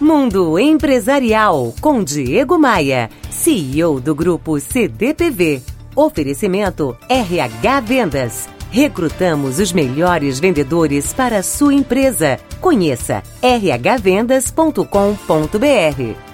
Mundo Empresarial com Diego Maia, CEO do grupo CDPV. Oferecimento RH Vendas. Recrutamos os melhores vendedores para a sua empresa. Conheça rhvendas.com.br.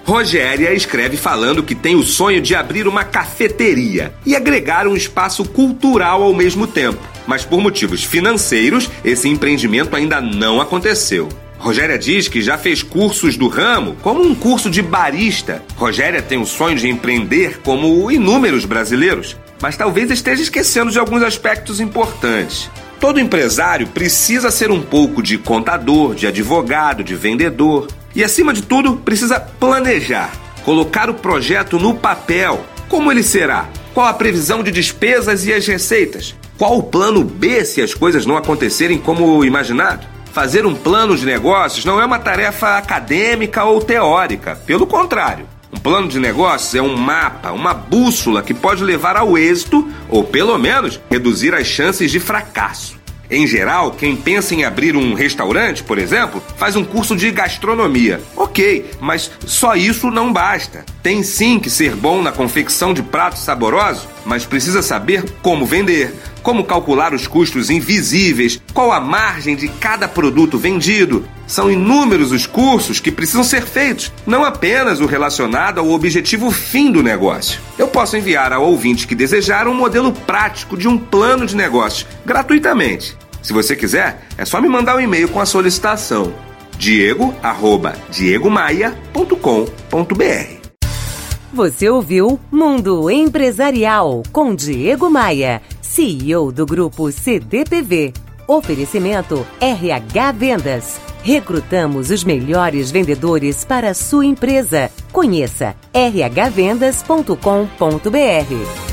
Rogéria escreve falando que tem o sonho de abrir uma cafeteria e agregar um espaço cultural ao mesmo tempo. Mas por motivos financeiros, esse empreendimento ainda não aconteceu. Rogéria diz que já fez cursos do ramo, como um curso de barista. Rogéria tem o sonho de empreender como inúmeros brasileiros, mas talvez esteja esquecendo de alguns aspectos importantes. Todo empresário precisa ser um pouco de contador, de advogado, de vendedor e, acima de tudo, precisa planejar, colocar o projeto no papel. Como ele será? Qual a previsão de despesas e as receitas? Qual o plano B se as coisas não acontecerem como imaginado? Fazer um plano de negócios não é uma tarefa acadêmica ou teórica. Pelo contrário, um plano de negócios é um mapa, uma bússola que pode levar ao êxito ou, pelo menos, reduzir as chances de fracasso. Em geral, quem pensa em abrir um restaurante, por exemplo, faz um curso de gastronomia. Ok, mas só isso não basta. Tem sim que ser bom na confecção de pratos saborosos, mas precisa saber como vender, como calcular os custos invisíveis, qual a margem de cada produto vendido. São inúmeros os cursos que precisam ser feitos, não apenas o relacionado ao objetivo fim do negócio. Eu posso enviar ao ouvinte que desejar um modelo prático de um plano de negócio, gratuitamente. Se você quiser, é só me mandar um e-mail com a solicitação. diego@diegomaia.com.br Você ouviu Mundo Empresarial com Diego Maia, CEO do grupo CDPV. Oferecimento RH Vendas. Recrutamos os melhores vendedores para a sua empresa. Conheça rhvendas.com.br.